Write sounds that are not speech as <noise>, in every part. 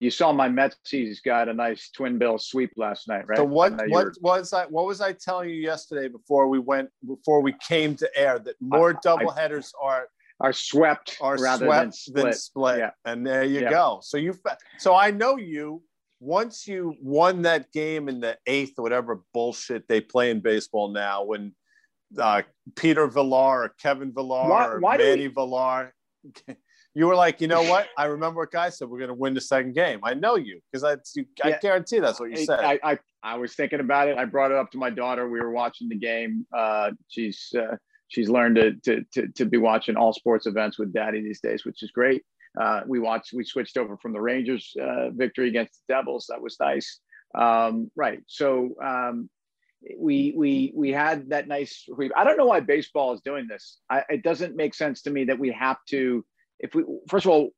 you saw my Metsies got a nice twin bill sweep last night, right? So what what was I what was I telling you yesterday before we went before we came to air that more double headers are are swept are rather swept than split. than split. Yeah. And there you Yeah. go. So you so I know you once you won that game in the eighth or whatever bullshit they play in baseball now when uh, Peter Villar or Kevin Villar Why- or why do we- Manny Villar, <laughs> you were like, you know what? I remember what guy said we're going to win the second game. I know you because I, you, I Yeah. guarantee that's what you said. I, I I was thinking about it. I brought it up to my daughter. We were watching the game. Uh, she's uh, she's learned to, to to to be watching all sports events with daddy these days, which is great. Uh, we watched. We switched over from the Rangers uh, victory against the Devils. That was nice. Um, right. So um, we mm-hmm. we we had that nice. sweep. I don't know why baseball is doing this. I, it doesn't make sense to me that we have to. If we first of all,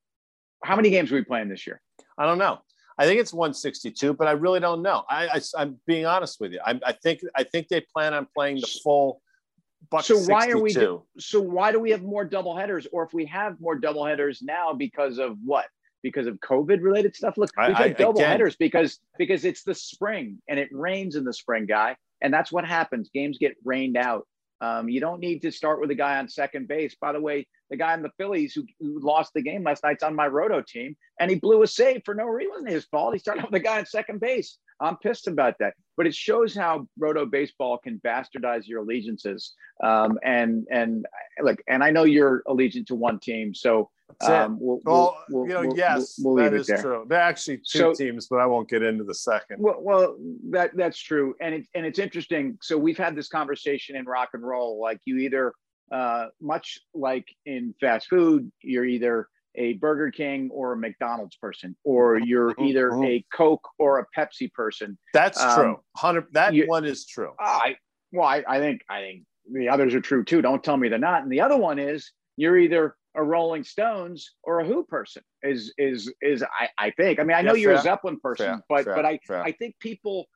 how many games are we playing this year? I don't know. I think it's 162, but I really don't know. I, I am being honest with you. I, I think I think they plan on playing the full. Buck so why are we do, so why do we have more double headers or if we have more double headers now because of what because of covid related stuff look we've I- had double again- headers because because it's the spring and it rains in the spring guy and that's what happens. Games get rained out. Um, you don't need to start with a guy on second base. By the way the guy in the phillies who, who lost the game last night's on my roto team and he blew a save for no reason. It wasn't his fault. He started <laughs> with the guy on second base. I'm pissed about that. But it shows how roto baseball can bastardize your allegiances. Um, and and look, and I know you're allegiant to one team, so. Um, we'll, Well, we'll, you know, we'll- yes, that is there. true. They're actually two So- teams, but I won't get into the second. Well, well, that that's true, and it's and it's interesting. So we've had this conversation in rock and roll. Like you either, uh, much like in fast food, you're either a Burger King or a McDonald's person, or <laughs> you're either <laughs> a Coke or a Pepsi person. That's um, true. Hundred. That you- one is true. I well, I, I think I think the others are true too. Don't tell me they're not. And the other one is you're either a Rolling Stones or a Who person. Is is is I, I think. I mean, I know Yeah, you're a. Zeppelin person, Fair, but fair, but I fair. I think people.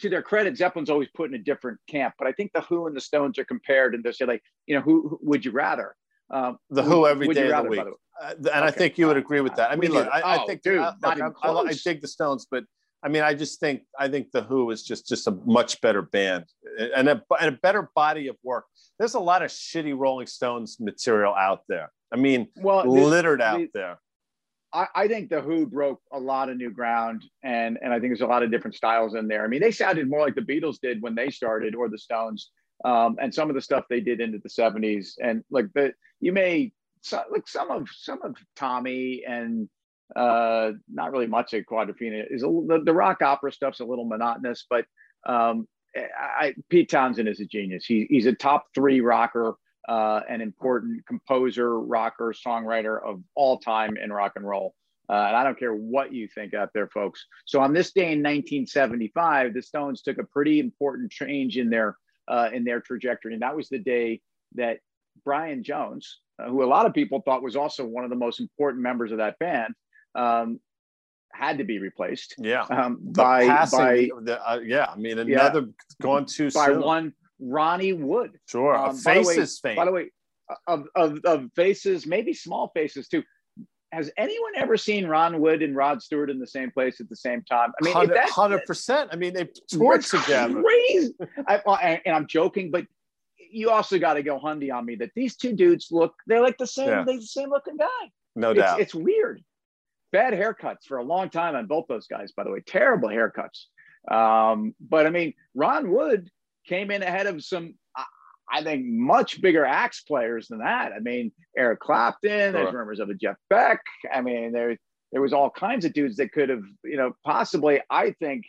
To their credit, Zeppelin's always put in a different camp, but I think the Who and the Stones are compared, and they say like, you know, who, who would you rather? Um, The Who every day of the week. way? Uh, and I think you would agree with that. I mean, look. I, I Oh, think dude, I, look, I, I, I dig the Stones, but I mean, I just think I think the Who is just just a much better band and a, and a better body of work. There's a lot of shitty Rolling Stones material out there. I mean, Well, littered out the- there. I, I think the Who broke a lot of new ground, and and I think there's a lot of different styles in there. I mean, they sounded more like the Beatles did when they started, or the Stones, um, and some of the stuff they did into the '70s. And like the you may so, like some of some of Tommy and uh, not really much of Quadrophenia is the, the rock opera stuff's a little monotonous, but um, I, I, Pete Townshend is a genius. He, he's a top three rocker uh, an important composer, rocker, songwriter of all time in rock and roll. Uh, and I don't care what you think out there, folks. So on this day in 1975, the Stones took a pretty important change in their uh, in their trajectory, and that was the day that Brian Jones, uh, who a lot of people thought was also one of the most important members of that band, um, had to be replaced Yeah. um, by passing, by the, uh, yeah, I mean, Yeah. another gone too by soon. one Ronnie Wood. sure, Um, a by the way- faces fame. By the way, of, of, of faces, maybe small faces too. Has anyone ever seen Ron Wood and Rod Stewart in the same place at the same time? I mean, hundred percent. I mean, they toured together. Crazy. I, and, and I'm joking, but you also got to go Hundy on me that these two dudes look, they're like the same, Yeah. they're the same looking guy. No it's, doubt. it's weird. Bad haircuts for a long time on both those guys, by the way. Terrible haircuts. Um, but I mean, Ron Wood came in ahead of some, I, think, much bigger axe players than that. I mean, Eric Clapton. There's rumors of a Jeff Beck. I mean, there there was all kinds of dudes that could have, you know, possibly. I think.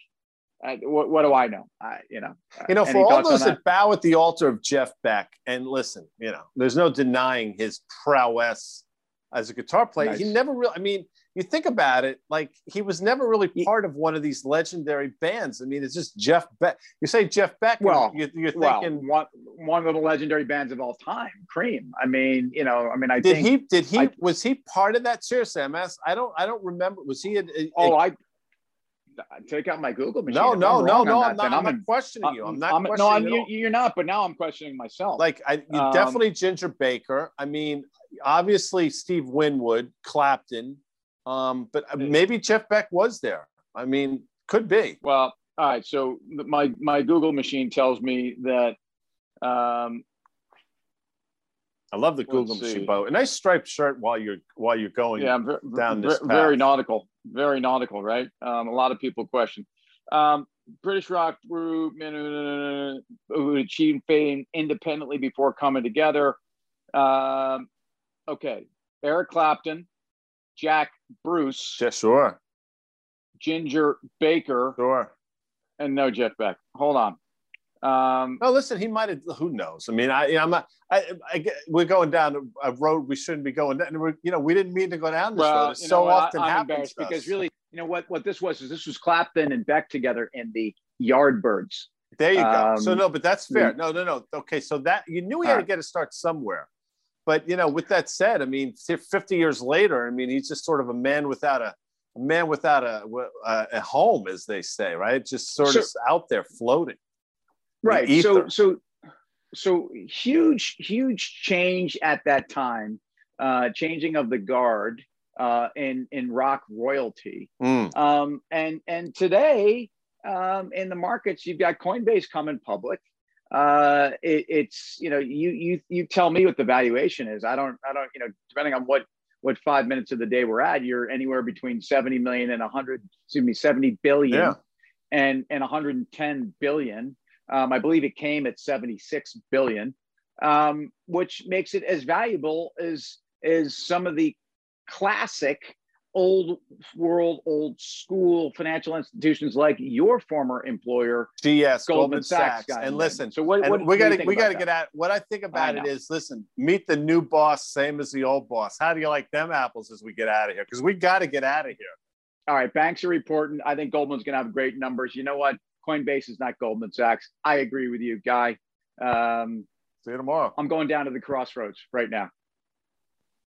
Uh, what, what do I know? I, you know, uh, You know, for all those that? that bow at the altar of Jeff Beck, and listen, you know, there's no denying his prowess as a guitar player. He never really, I mean, you think about it, like he was never really part of one of these legendary bands. I mean, it's just Jeff Beck. You say Jeff Beck, Well, you, you're well, thinking, one one of the legendary bands of all time, Cream. I mean, you know, I mean, I did think. he, did he, I- was he part of that? Seriously, I'm asking, I don't, I don't remember. Was he? A, a- Oh, I take out my Google machine. no, no, I'm no, no. I'm not, then I'm not questioning you. I'm not I'm- questioning no, I'm, you. at you, all. you're not, but now I'm questioning myself. like I you Um, definitely Ginger Baker. I mean, obviously Steve Winwood, Clapton, Um, but maybe Jeff Beck was there. I mean, could be. Well, all right. So my my Google machine tells me that. Um, I love the Google machine, but a nice striped shirt while you're while you're going. Yeah, very, down this very nautical, very nautical, right? Um, a lot of people question. Um, British rock group who achieved fame independently before coming together. Um, okay, Eric Clapton, Jack Bruce, yeah, sure, Ginger Baker, sure, and no Jeff Beck. Hold on. Um, no, listen, he might have. Who knows? I mean, I, I'm not. I, I, we're going down a road we shouldn't be going down. We're, you know, we didn't mean to go down this well, road. It so what, often I, happens because really, you know what? What this was is this was Clapton and Beck together in the Yardbirds. There you go. so um, no, but that's fair. No, no, no. Okay, so that you knew he had to get a start somewhere. But you know, with that said, I mean, 50 years later, I mean, he's just sort of a man without a, a man without a, a, a home, as they say, right? Just sort of out there floating. Right. So, so, so huge, huge change at that time, uh, changing of the guard uh, in in rock royalty. Mm. Um, and and today um, in the markets, you've got Coinbase coming public. Uh, it, it's you know you you you tell me what the valuation is. I don't I don't you know depending on what what five minutes of the day we're at, you're anywhere between 70 million and 100, excuse me, 70 billion yeah. and, and 110 billion. Um, I believe it came at 76 billion, um, which makes it as valuable as, as some of the classic old world, old school financial institutions like your former employer, GS, Goldman, Goldman Sachs. Sachs and listen, so what, what we got to we got to get at what I think about I it is listen, meet the new boss, same as the old boss. How do you like them apples as we get out of here? Because we got to get out of here. All right, banks are reporting. I think Goldman's going to have great numbers. You know what? Coinbase is not Goldman Sachs. I agree with you, Guy. Um, See you tomorrow. I'm going down to the crossroads right now.